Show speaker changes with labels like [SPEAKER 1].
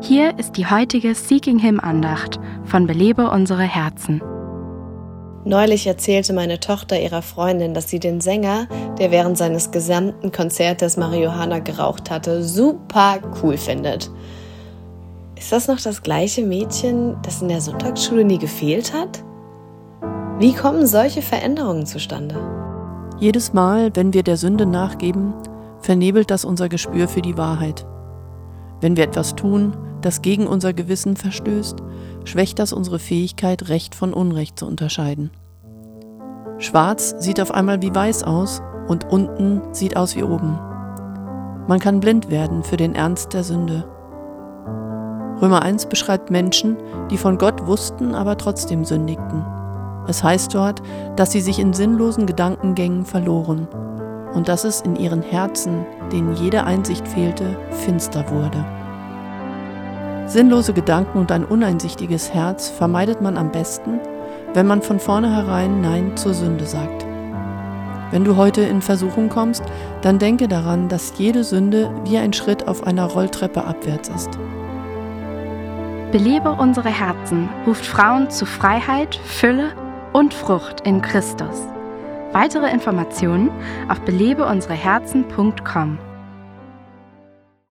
[SPEAKER 1] Hier ist die heutige Seeking Him Andacht von Belebe unsere Herzen.
[SPEAKER 2] Neulich erzählte meine Tochter ihrer Freundin, dass sie den Sänger, der während seines gesamten Konzertes Marihuana geraucht hatte, super cool findet. Ist das noch das gleiche Mädchen, das in der Sonntagsschule nie gefehlt hat? Wie kommen solche Veränderungen zustande?
[SPEAKER 3] Jedes Mal, wenn wir der Sünde nachgeben, vernebelt das unser Gespür für die Wahrheit. Wenn wir etwas tun, das gegen unser Gewissen verstößt, schwächt das unsere Fähigkeit, Recht von Unrecht zu unterscheiden. Schwarz sieht auf einmal wie weiß aus und unten sieht aus wie oben. Man kann blind werden für den Ernst der Sünde. Römer 1 beschreibt Menschen, die von Gott wussten, aber trotzdem sündigten. Es heißt dort, dass sie sich in sinnlosen Gedankengängen verloren und dass es in ihren Herzen, denen jede Einsicht fehlte, finster wurde. Sinnlose Gedanken und ein uneinsichtiges Herz vermeidet man am besten, wenn man von vornherein Nein zur Sünde sagt. Wenn du heute in Versuchung kommst, dann denke daran, dass jede Sünde wie ein Schritt auf einer Rolltreppe abwärts ist.
[SPEAKER 1] Belebe unsere Herzen ruft Frauen zu Freiheit, Fülle und Frucht in Christus. Weitere Informationen auf belebeunsereherzen.com.